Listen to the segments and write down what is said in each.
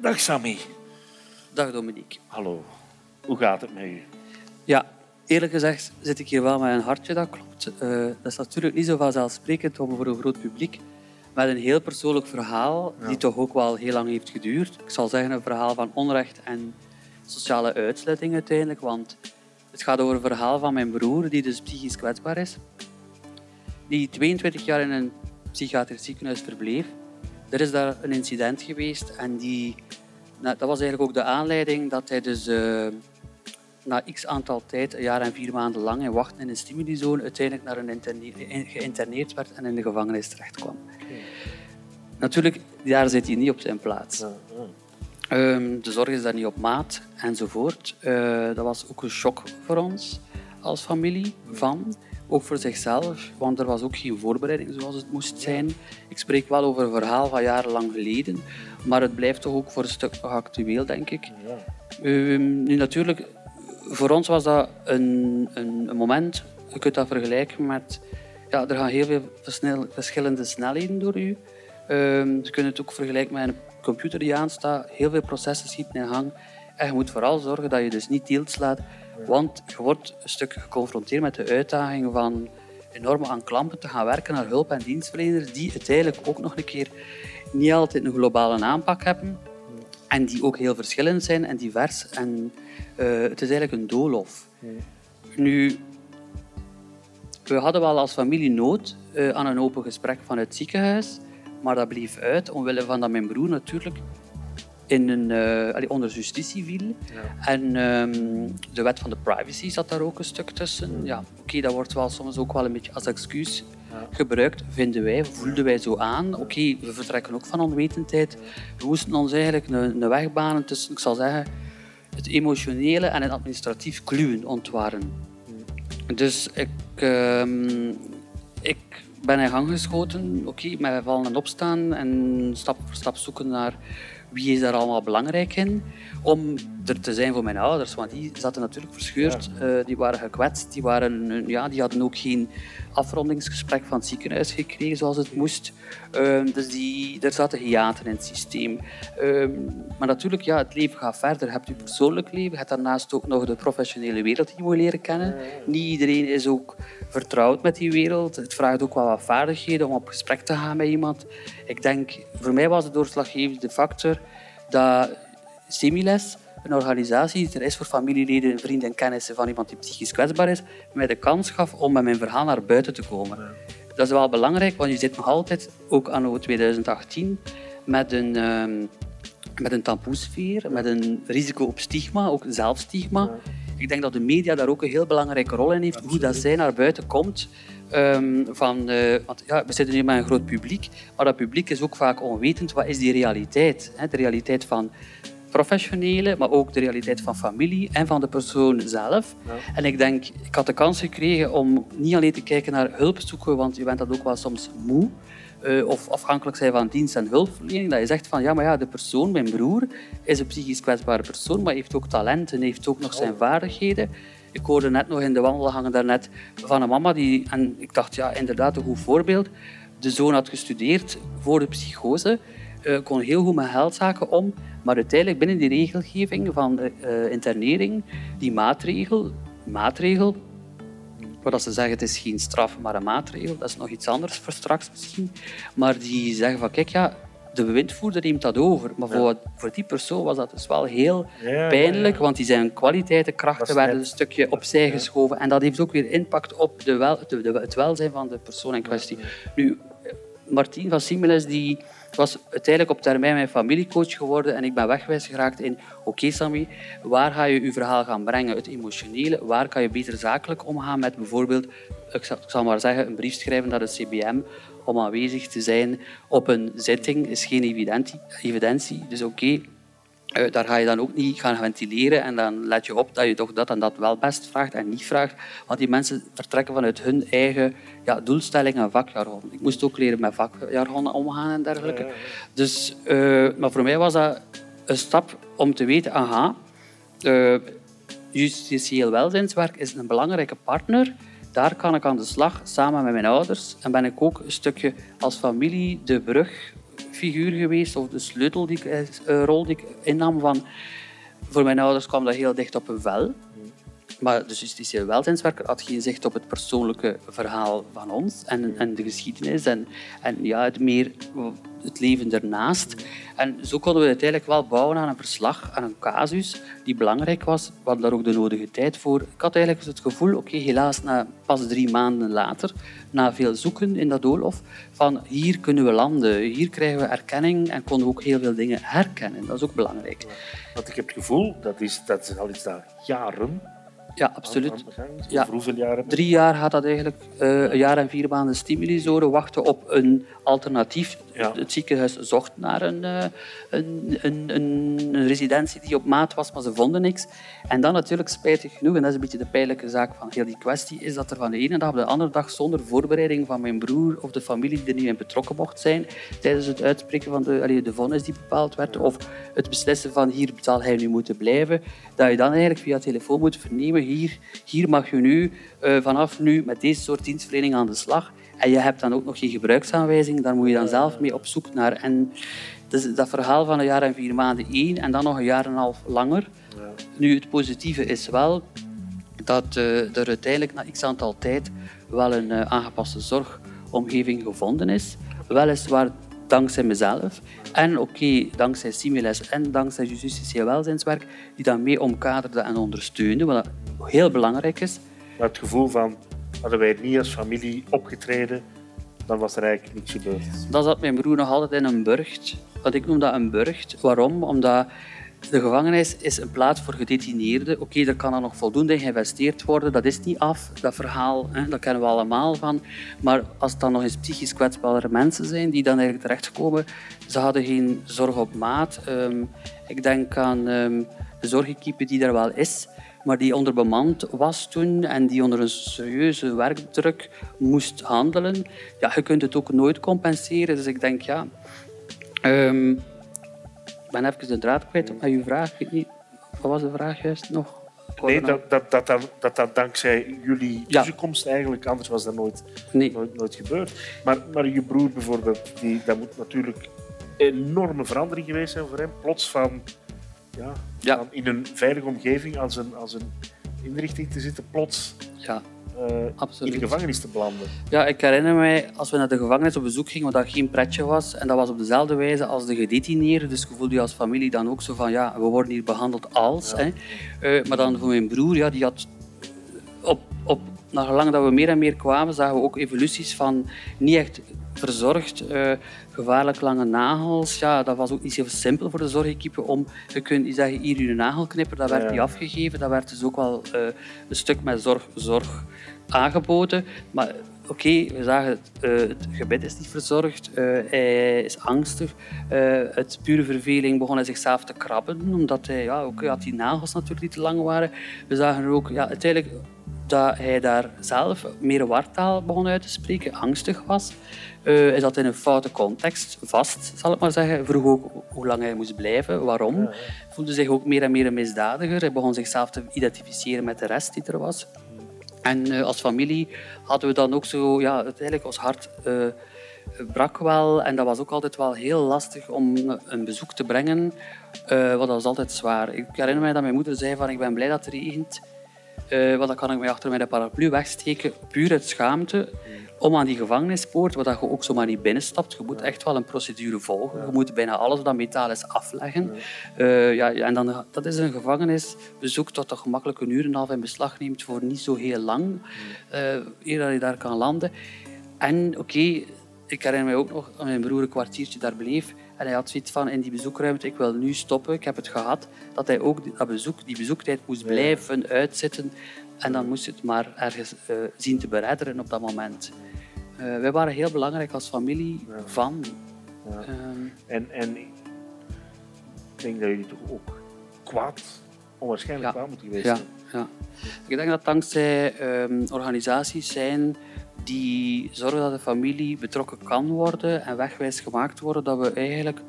Dag Sammy. Dag Dominique. Hallo. Hoe gaat het met u? Ja, eerlijk gezegd zit ik hier wel met een hartje, dat klopt. Uh, dat is natuurlijk niet zo vanzelfsprekend om voor een groot publiek met een heel persoonlijk verhaal, die toch ook wel heel lang heeft geduurd. Ik zal zeggen een verhaal van onrecht en sociale uitsluiting uiteindelijk, want het gaat over een verhaal van mijn broer, die dus psychisch kwetsbaar is, die 22 jaar in een psychiatrisch ziekenhuis verbleef. Er is daar een incident geweest en die, nou, dat was eigenlijk ook de aanleiding dat hij dus uh, na x aantal tijd, een jaar en vier maanden lang, in wachten in een stimulizone, uiteindelijk naar een geïnterneerd werd en in de gevangenis terecht kwam. Natuurlijk, daar zit hij niet op zijn plaats. Um, de zorg is daar niet op maat enzovoort. Uh, dat was ook een shock voor ons als familie van. Ook voor zichzelf, want er was ook geen voorbereiding zoals het moest zijn. Ik spreek wel over een verhaal van jarenlang geleden, maar het blijft toch ook voor een stuk actueel, denk ik. Um, nu natuurlijk, voor ons was dat een, een, een, moment, je kunt dat vergelijken met... Ja, er gaan heel veel verschillende snelheden door u. Um, je kunt het ook vergelijken met een computer die aanstaat. Heel veel processen schieten in gang. En je moet vooral zorgen dat je dus niet deelslaat. Want je wordt een stuk geconfronteerd met de uitdaging van enorm aan klampen te gaan werken naar hulp- en dienstverleners die uiteindelijk ook nog een keer niet altijd een globale aanpak hebben. En die ook heel verschillend zijn en divers. En uh, het is eigenlijk een doolhof. Nu, we hadden wel als familie nood uh, aan een open gesprek van het ziekenhuis. Maar dat bleef uit, omwille van dat mijn broer natuurlijk in een, uh, onder justitie viel. Ja. En um, de wet van de privacy zat daar ook een stuk tussen. Ja, Oké, okay, dat wordt wel soms ook wel een beetje als excuus. Gebruikt, vinden wij, voelden wij zo aan. Oké, we vertrekken ook van onwetendheid. We moesten ons eigenlijk een, een weg banen tussen, ik zal zeggen, het emotionele en het administratief kluwen ontwaren. Dus ik, um, ik ben in gang geschoten. Oké, okay, met vallen en opstaan en stap voor stap zoeken naar wie is daar allemaal belangrijk in om er te zijn voor mijn ouders. Want die zaten natuurlijk verscheurd, ja. uh, die waren gekwetst, die, waren, ja, die hadden ook geen afrondingsgesprek van het ziekenhuis gekregen zoals het moest. Uh, dus die, er zaten hiaten in het systeem. Uh, maar natuurlijk, ja, het leven gaat verder. Je hebt je persoonlijk leven, je hebt daarnaast ook nog de professionele wereld die je moet leren kennen. Niet iedereen is ook vertrouwd met die wereld. Het vraagt ook wel wat vaardigheden om op gesprek te gaan met iemand. Ik denk, voor mij was de doorslaggevende factor dat Similes, een organisatie die er is voor familieleden, vrienden en kennissen van iemand die psychisch kwetsbaar is, mij de kans gaf om met mijn verhaal naar buiten te komen. Dat is wel belangrijk, want je zit nog altijd, ook anno 2018, met een, um, met een taboesfeer, met een risico op stigma, ook zelfstigma. Ik denk dat de media daar ook een heel belangrijke rol in heeft, hoe dat zij naar buiten komt. Um, van, uh, want ja, we zitten hier met een groot publiek, maar dat publiek is ook vaak onwetend. Wat is die realiteit? Hè? De realiteit van professionele, maar ook de realiteit van familie en van de persoon zelf. Ja. En ik denk, ik had de kans gekregen om niet alleen te kijken naar hulp zoeken, want je bent dat ook wel soms moe. Uh, of afhankelijk zijn van dienst en hulpverlening, dat je zegt van ja, maar ja, de persoon, mijn broer, is een psychisch kwetsbare persoon, maar heeft ook talenten, heeft ook nog zijn oh. vaardigheden. Ik hoorde net nog in de wandelgangen daarnet van een mama die, en ik dacht ja, inderdaad een goed voorbeeld. De zoon had gestudeerd voor de psychose, uh, kon heel goed met geldzaken om, maar uiteindelijk binnen die regelgeving van de uh, internering, die maatregel, maatregel, waar ze zeggen het is geen straf, maar een maatregel, dat is nog iets anders voor straks misschien, maar die zeggen van kijk ja, de bewindvoerder neemt dat over. Maar voor, voor die persoon was dat dus wel heel pijnlijk, want die zijn kwaliteiten, krachten werden een stukje opzij geschoven. En dat heeft ook weer impact op de wel, de, de, het welzijn van de persoon in kwestie. Nu, Martien van Simeles die was uiteindelijk op termijn mijn familiecoach geworden en ik ben wegwijs geraakt in oké Sammy, waar ga je je verhaal gaan brengen? Het emotionele, waar kan je beter zakelijk omgaan met bijvoorbeeld, ik zal, maar zeggen, een brief schrijven naar de CBM om aanwezig te zijn op een zitting is geen evidentie. evidentie. Dus oké, daar ga je dan ook niet gaan ventileren en dan let je op dat je toch dat en dat wel best vraagt en niet vraagt. Want die mensen vertrekken vanuit hun eigen ja, doelstelling en vakjargon. Ik moest ook leren met vakjargon omgaan en dergelijke. Dus, uh, maar voor mij was dat een stap om te weten, aha, uh, justitieel welzijnswerk is een belangrijke partner daar kan ik aan de slag samen met mijn ouders en ben ik ook een stukje als familie de brug figuur geweest, of de sleutel die ik, uh, rol die ik innam. Van, voor mijn ouders kwam dat heel dicht op een vel. Maar de justitiële welzijnswerker had geen zicht op het persoonlijke verhaal van ons en, en de geschiedenis en, en ja, het, meer, het leven ernaast. En zo konden we uiteindelijk wel bouwen aan een verslag, aan een casus die belangrijk was. We hadden daar ook de nodige tijd voor. Ik had eigenlijk het gevoel, oké, helaas na, pas drie maanden later, na veel zoeken in dat doolhof, van hier kunnen we landen, hier krijgen we erkenning en konden we ook heel veel dingen herkennen. Dat is ook belangrijk. Want ik heb het gevoel, dat is, dat is al iets daar jaren ja, absoluut. Ja. Drie jaar gaat dat eigenlijk. Uh, een jaar en vier maanden stimulizoren wachten op een alternatief. Het ziekenhuis zocht naar een, uh, een, een, een, residentie die op maat was, maar ze vonden niks. En dan natuurlijk, spijtig genoeg, en dat is een beetje de pijnlijke zaak van heel die kwestie, is dat er van de ene dag op de andere dag, zonder voorbereiding van mijn broer of de familie die er nu in betrokken mocht zijn, tijdens het uitspreken van de, allee, de vonnis die bepaald werd, of het beslissen van hier zal hij nu moeten blijven, dat je dan eigenlijk via telefoon moet vernemen hier, hier mag je nu uh, vanaf nu met deze soort dienstverlening aan de slag. En je hebt dan ook nog geen gebruiksaanwijzing, daar moet je dan zelf mee op zoek naar. En dus dat verhaal van een jaar en vier maanden één en dan nog een jaar en een half langer. Ja. Nu, het positieve is wel dat uh, er uiteindelijk na x aantal tijd wel een uh, aangepaste zorgomgeving gevonden is. Weliswaar dankzij mezelf. En oké, okay, dankzij Similes en dankzij Justitie en Welzijnswerk, die dat mee omkaderde en ondersteunde, wat heel belangrijk is. Maar het gevoel van, hadden wij niet als familie opgetreden, dan was er eigenlijk niets gebeurd. Dat zat mijn broer nog altijd in een burcht. Want ik noem dat een burcht. Waarom? Omdat de gevangenis is een plaats voor gedetineerden. Oké, er kan er nog voldoende geïnvesteerd worden. Dat is niet af, dat verhaal. Hè, dat kennen we allemaal van. Maar als het dan nog eens psychisch kwetsbare mensen zijn die dan eigenlijk terechtkomen, ze hadden geen zorg op maat. Um, ik denk aan um, de zorgequipe die er wel is, maar die onderbemand was toen en die onder een serieuze werkdruk moest handelen. Ja, je kunt het ook nooit compenseren. Dus ik denk, ja... Um, ik ben even de draad kwijt met uw vraag. Ik weet niet, wat was de vraag juist nog? Nee, dat dat, dat, dat, dankzij jullie ja. toekomst eigenlijk, anders was dat nooit, nee. nooit, nooit gebeurd. Maar, maar je broer bijvoorbeeld, die, dat moet natuurlijk een enorme verandering geweest zijn voor hem. Plots van, ja, in een veilige omgeving als een, als een inrichting te zitten, plots ja uh, in de gevangenis te belanden. Ja, ik herinner mij als we naar de gevangenis op bezoek gingen, wat dat geen pretje was. En dat was op dezelfde wijze als de gedetineerden. Dus je voelde je als familie dan ook zo van, ja, we worden hier behandeld als. Hè. Uh, maar dan voor mijn broer, ja, die had op, op, naar gelang dat we meer en meer kwamen, zagen we ook evoluties van niet echt verzorgd, uh, gevaarlijk lange nagels. Ja, dat was ook niet zo simpel voor de zorgequipe om, je kunt niet zeggen, hier je nagelknipper, dat werd ja. niet afgegeven. Dat werd dus ook wel uh, een stuk met zorg, zorg aangeboden. Maar oké, we zagen het, uh, het gebed is niet verzorgd, uh, hij is angstig. Uh, het pure verveling begon hij zichzelf te krabben, omdat hij, ja, ook had die nagels natuurlijk niet te lang waren. We zagen er ook, ja, uiteindelijk dat hij daar zelf meer wartaal begon uit te spreken, angstig was. Uh, hij zat in een foute context vast, zal ik maar zeggen. Vroeg ook hoe lang hij moest blijven, waarom. Ja, Voelde zich ook meer en meer een misdadiger. Hij begon zichzelf te identificeren met de rest die er was. En uh, als familie hadden we dan ook zo, ja, uiteindelijk ons hart uh, brak wel. En dat was ook altijd wel heel lastig om een bezoek te brengen. Uh, wat was altijd zwaar. Ik herinner mij dat mijn moeder zei van ik ben blij dat het regent. Uh, dan kan ik mij achter mijn paraplu wegsteken, puur uit schaamte om aan die gevangenispoort, waar je ook zomaar niet binnenstapt. Je moet echt wel een procedure volgen. Je moet bijna alles wat metaal is afleggen. Uh, ja, en dan, dat is een gevangenisbezoek dat toch gemakkelijk een uur en een half in beslag neemt voor niet zo heel lang, uh, eer dat je daar kan landen. En oké, okay, ik herinner mij ook nog mijn broer een kwartiertje daar bleef. En hij had zoiets van in die bezoekruimte, ik wil nu stoppen, ik heb het gehad. Dat hij ook dat bezoek, die bezoektijd moest blijven uitzitten. En dan moest je het maar ergens uh, zien te beredderen op dat moment. Uh, wij waren heel belangrijk als familie van. Ja. Um, en, en ik denk dat jullie toch ook kwaad, onwaarschijnlijk kwaad moeten geweest zijn. Ja. Ik denk dat dankzij um, organisaties zijn die zorgen dat de familie betrokken kan worden en wegwijs gemaakt worden, dat we eigenlijk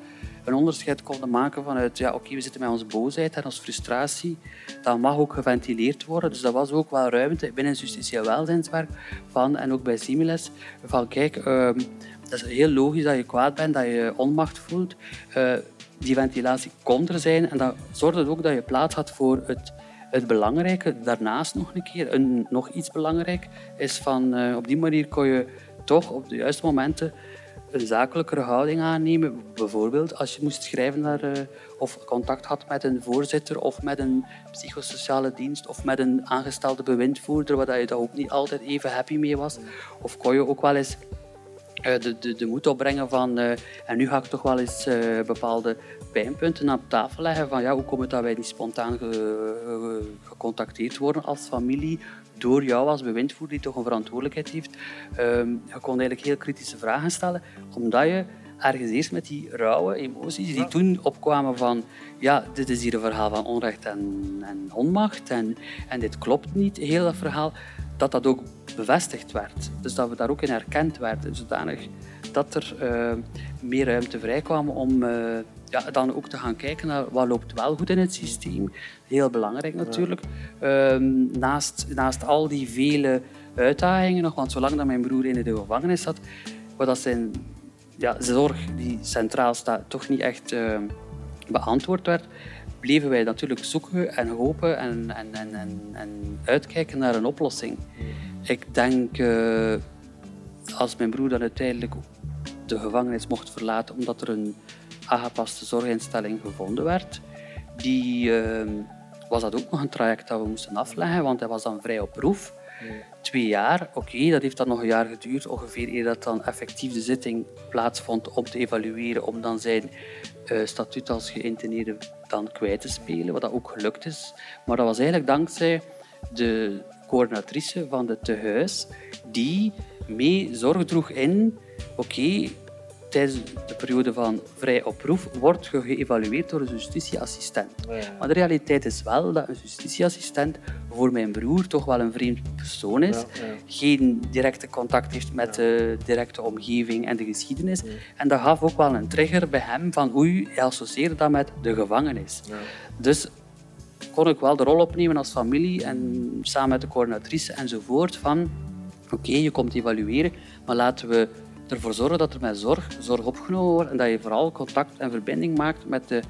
een onderscheid konden maken vanuit, ja, oké, we zitten met onze boosheid en onze frustratie. Dat mag ook geventileerd worden. Dus dat was ook wel ruimte binnen justitieel welzijnswerk van, en ook bij Similes, van kijk, ehm, dat is heel logisch dat je kwaad bent, dat je onmacht voelt. Uh, die ventilatie kon er zijn en dat zorgde ook dat je plaats had voor het het belangrijke daarnaast nog een keer, een, nog iets belangrijk, is van uh, op die manier kon je toch op de juiste momenten een zakelijkere houding aannemen. Bijvoorbeeld als je moest schrijven naar, uh, of contact had met een voorzitter of met een psychosociale dienst of met een aangestelde bewindvoerder, waar je daar ook niet altijd even happy mee was. Of kon je ook wel eens de, de, de moed opbrengen van uh, en nu ga ik toch wel eens bepaalde pijnpunten op tafel leggen van ja, hoe komt het dat wij niet spontaan gecontacteerd worden als familie door jou als bewindvoerder die toch een verantwoordelijkheid heeft. Um, je kon eigenlijk heel kritische vragen stellen, omdat je ergens eerst met die rauwe emoties die toen opkwamen van ja, dit is hier een verhaal van onrecht en, en onmacht en, en dit klopt niet, heel dat verhaal, dat dat ook bevestigd werd. Dus dat we daar ook in herkend werden, zodanig dat er uh, meer ruimte vrijkwam om uh, ja, dan ook te gaan kijken naar wat loopt wel goed in het systeem. Heel belangrijk natuurlijk. Um, naast, naast al die vele uitdagingen nog, want zolang dat mijn broer in de gevangenis zat, wat dat zijn ja, zorg die centraal staat toch niet echt uh, beantwoord werd, bleven wij natuurlijk zoeken en hopen en, en, en, en, en uitkijken naar een oplossing. Ik denk, uh, als mijn broer dan uiteindelijk de gevangenis mocht verlaten omdat er een aangepaste zorginstelling gevonden werd, die, uh, was dat ook nog een traject dat we moesten afleggen, want hij was dan vrij op proef. Twee jaar, oké, dat heeft dan nog een jaar geduurd, ongeveer eer dat dan effectief de zitting plaatsvond om te evalueren, om dan zijn uh, statuut als geïnterneerde dan kwijt te spelen, wat dat ook gelukt is. Maar dat was eigenlijk dankzij de coördinatrice van het tehuis, die mee zorg droeg in, oké, tijdens de periode van vrij oproep wordt geëvalueerd door een justitieassistent. Maar de realiteit is wel dat een justitieassistent voor mijn broer toch wel een vreemd persoon is. Geen directe contact heeft met de directe omgeving en de geschiedenis. En dat gaf ook wel een trigger bij hem van oei, hij associeerde dat met de gevangenis. Dus kon ik wel de rol opnemen als familie en samen met de coördinatrice enzovoort van oké, je komt evalueren, maar laten we ervoor zorgen dat er met zorg, zorg opgenomen wordt en dat je vooral contact en verbinding maakt met de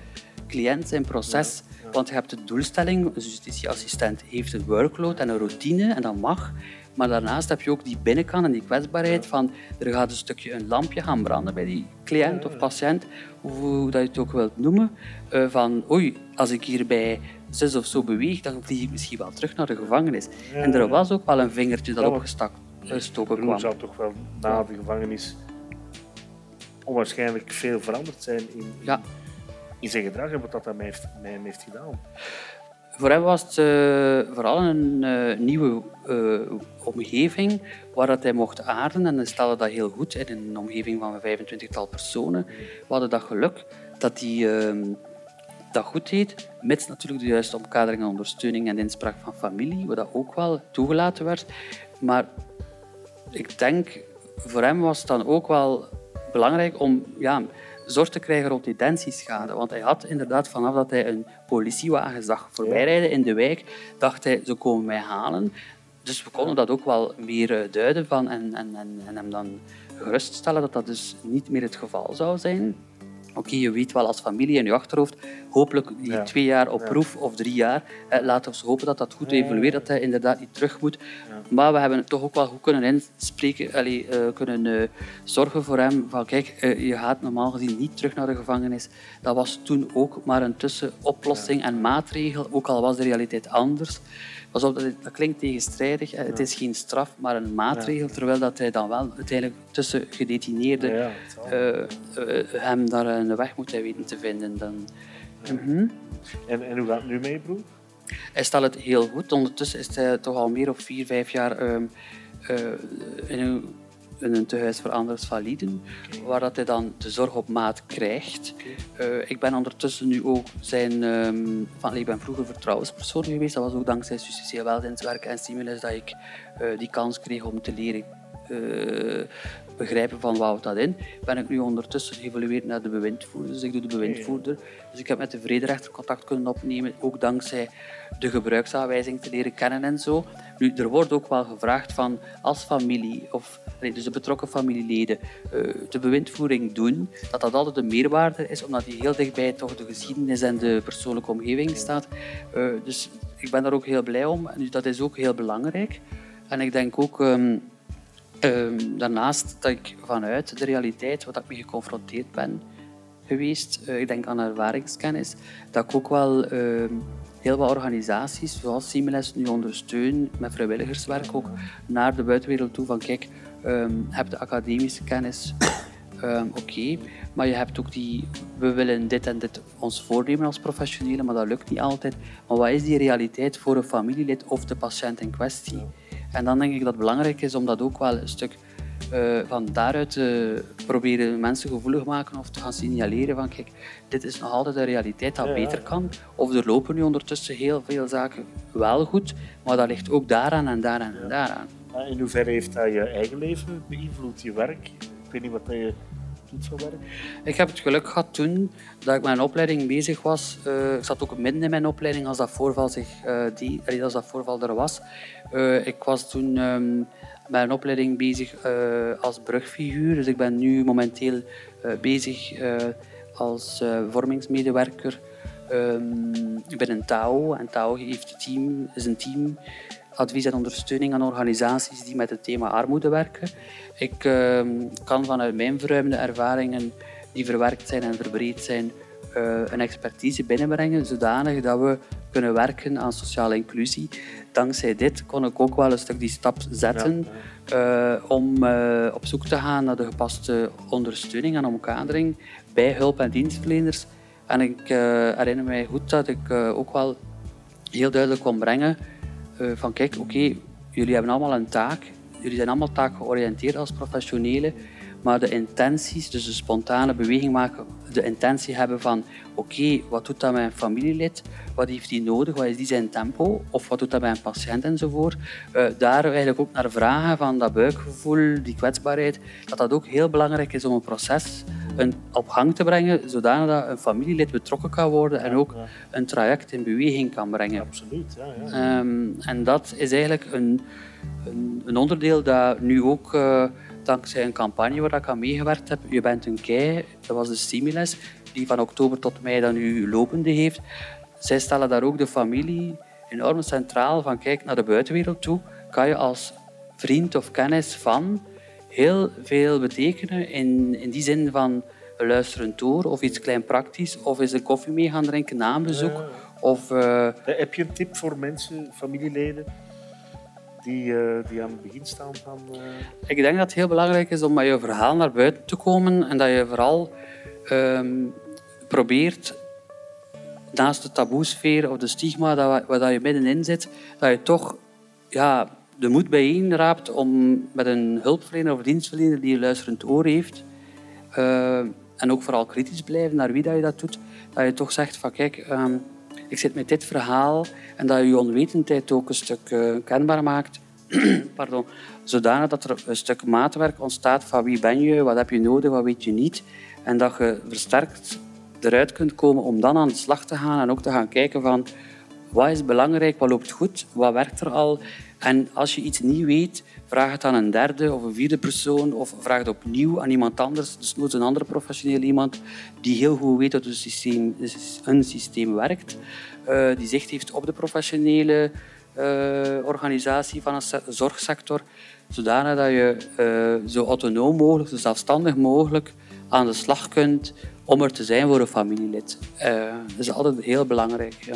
cliënt in proces. Want je hebt de doelstelling, een justitieassistent heeft een workload en een routine en dat mag. Maar daarnaast heb je ook die binnenkant en die kwetsbaarheid van er gaat een stukje een lampje gaan branden bij die cliënt of patiënt, hoe dat je het ook wilt noemen, eh, van oei, als ik hier bij zes of zo beweeg, dan vlieg ik misschien wel terug naar de gevangenis. En er was ook wel een vingertje dat opgestakt gestoken kwam. zou toch wel na de gevangenis onwaarschijnlijk veel veranderd zijn in, ja. in zijn gedrag en wat dat mij heeft, mij heeft gedaan. Voor hem was het uh, vooral een uh, nieuwe uh, omgeving waar dat hij mocht aarden. En hij stelde dat heel goed in een omgeving van 25-tal personen. We hadden dat geluk dat hij ehm, dat goed deed, mits natuurlijk de juiste omkadering en ondersteuning en inspraak van familie, wat dat ook wel toegelaten werd. Maar ik denk, voor hem was het dan ook wel belangrijk om ja, zorg te krijgen rond identitieschade. Want hij had inderdaad vanaf dat hij een politiewagen zag voorbijrijden in de wijk, dacht hij, ze komen mij halen. Dus we konden dat ook wel meer eh, duiden van en, en, en, en hem dan geruststellen dat dat dus niet meer het geval zou zijn. Oké, je weet wel als familie in je achterhoofd, hopelijk die twee jaar op proef of drie jaar, eh, laten we hopen dat dat goed evolueert, dat hij inderdaad niet terug moet. Maar we hebben toch ook wel goed kunnen inspreken, allee, uh, kunnen uh, zorgen voor hem. Van kijk, uh, je gaat normaal gezien niet terug naar de gevangenis. Dat was toen ook maar een tussenoplossing en maatregel, ook al was de realiteit anders. Pas op, dat, klinkt tegenstrijdig. Het is geen straf, maar een maatregel. Terwijl dat hij dan wel uiteindelijk tussen gedetineerden uh, uh, hem daar een weg moet weten te vinden. Dan, mm en, en hoe gaat het nu mee, broer? Hij stelt het heel goed. Ondertussen is hij toch al meer of vier, vijf jaar uh, in een in een tehuis voor anders validen, waar dat hij dan de zorg op maat krijgt. Uh, ik ben ondertussen nu ook zijn... Um, van, ik ben vroeger vertrouwenspersoon geweest. Dat was ook dankzij Sociaal Welzijnswerk en Stimulus dat ik uh, die kans kreeg om te leren uh, begrijpen van houdt dat in, ben ik nu ondertussen geëvolueerd naar de bewindvoerder. Dus ik doe de bewindvoerder. Dus ik heb met de vrederechter contact kunnen opnemen, ook dankzij de gebruiksaanwijzing te leren kennen en zo. Nu, er wordt ook wel gevraagd van als familie, of dus de betrokken familieleden, uh, de bewindvoering doen, dat dat altijd een meerwaarde is, omdat die heel dichtbij toch de geschiedenis en de persoonlijke omgeving staat. Uh, dus ik ben daar ook heel blij om. En dat is ook heel belangrijk. En ik denk ook um, um, daarnaast dat ik vanuit de realiteit, wat ik mee geconfronteerd ben geweest, uh, ik denk aan ervaringskennis, dat ik ook wel uh, heel wat organisaties zoals Siemens nu ondersteun met vrijwilligerswerk ook naar de buitenwereld toe van kijk, um, heb de academische kennis, oké, maar je hebt ook die, we willen dit en dit ons voornemen als professionelen, maar dat lukt niet altijd. Maar wat is die realiteit voor een familielid of de patiënt in kwestie? En dan denk ik dat het belangrijk is om dat ook wel een stuk uh, van daaruit te proberen mensen gevoelig maken of te gaan signaleren van kijk, dit is nog altijd een realiteit dat beter kan. Of er lopen nu ondertussen heel veel zaken wel goed, maar dat ligt ook daaraan en daaraan en daaraan. In hoeverre heeft dat je eigen leven beïnvloed, je werk? Ik weet niet wat je Ik heb het geluk gehad toen dat ik met een opleiding bezig was. Uh, ik zat ook midden in mijn opleiding als dat voorval, zich, uh, die, als dat voorval er was. Uh, ik was toen um, met een opleiding bezig als brugfiguur. Dus ik ben nu momenteel bezig als vormingsmedewerker um, binnen TAO. En TAO heeft een team, is een team advies en ondersteuning aan organisaties die met het thema armoede werken. Ik uh, kan vanuit mijn verruimde ervaringen die verwerkt zijn en verbreed zijn, uh, een expertise binnenbrengen, zodanig dat we kunnen werken aan sociale inclusie. Dankzij dit kon ik ook wel een stuk die stap zetten uh, om uh, op zoek te gaan naar de gepaste ondersteuning en omkadering bij hulp- en dienstverleners. En ik herinner mij goed dat ik ook wel heel duidelijk kon brengen van kijk, oké, jullie hebben allemaal een taak. Jullie zijn allemaal taakgeoriënteerd als professionelen. Maar de intenties, dus de spontane beweging maken, de intentie hebben van oké, wat doet dat een familielid? Wat heeft die nodig? Wat is die zijn tempo? Of wat doet dat bij een patiënt enzovoort? Uh, daar eigenlijk ook naar vragen van dat buikgevoel, die kwetsbaarheid, dat dat ook heel belangrijk is om een proces een, op gang te brengen, zodanig dat een familielid betrokken kan worden en ook een traject in beweging kan brengen. Absoluut, ja. ja. Um, en dat is eigenlijk een, een, een onderdeel dat nu ook... Uh, dankzij een campagne waar ik aan meegewerkt heb, Je bent een kei, dat was de Stimules, die van oktober tot mei dan nu lopende heeft. Zij stellen daar ook de familie enorm centraal van kijk naar de buitenwereld toe. Kan je als vriend of kennis van heel veel betekenen in, in die zin van luisteren door of iets klein praktisch of eens een koffie mee gaan drinken na een bezoek. Of, uh... Heb je een tip voor mensen, familieleden, die, uh, die aan het begin staan van... Uh... Ik denk dat het heel belangrijk is om met je verhaal naar buiten te komen en dat je vooral um, probeert naast de taboesfeer of de stigma dat, waar dat je middenin zit, dat je toch ja, de moed bijeenraapt om met een hulpverlener of dienstverlener die een luisterend oor heeft, uh, en ook vooral kritisch blijven naar wie dat je dat doet, dat je toch zegt van kijk, um, ik zit met dit verhaal en dat je je onwetendheid ook een stuk uh, kenbaar maakt. Pardon, zodanig dat er een stuk maatwerk ontstaat van wie ben je, wat heb je nodig, wat weet je niet. En dat je versterkt eruit kunt komen om dan aan de slag te gaan en ook te gaan kijken van wat is belangrijk, wat loopt goed, wat werkt er al. En als je iets niet weet, vraag het aan een derde of een vierde persoon of vraag het opnieuw aan iemand anders. Dus moet een andere professioneel iemand die heel goed weet hoe een systeem, een systeem werkt, uh, die zicht heeft op de professionele uh, organisatie van een zorgsector, zodanig dat je uh, zo autonoom mogelijk, zo zelfstandig mogelijk aan de slag kunt om er te zijn voor een familielid. dat is altijd heel belangrijk. Ja.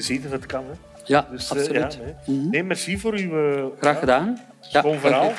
Je ziet dat het kan, hè? Ja, dus, absoluut. Ja, nee. Mm -hmm. nee. merci voor uw... Graag gedaan. Ja, verhaal.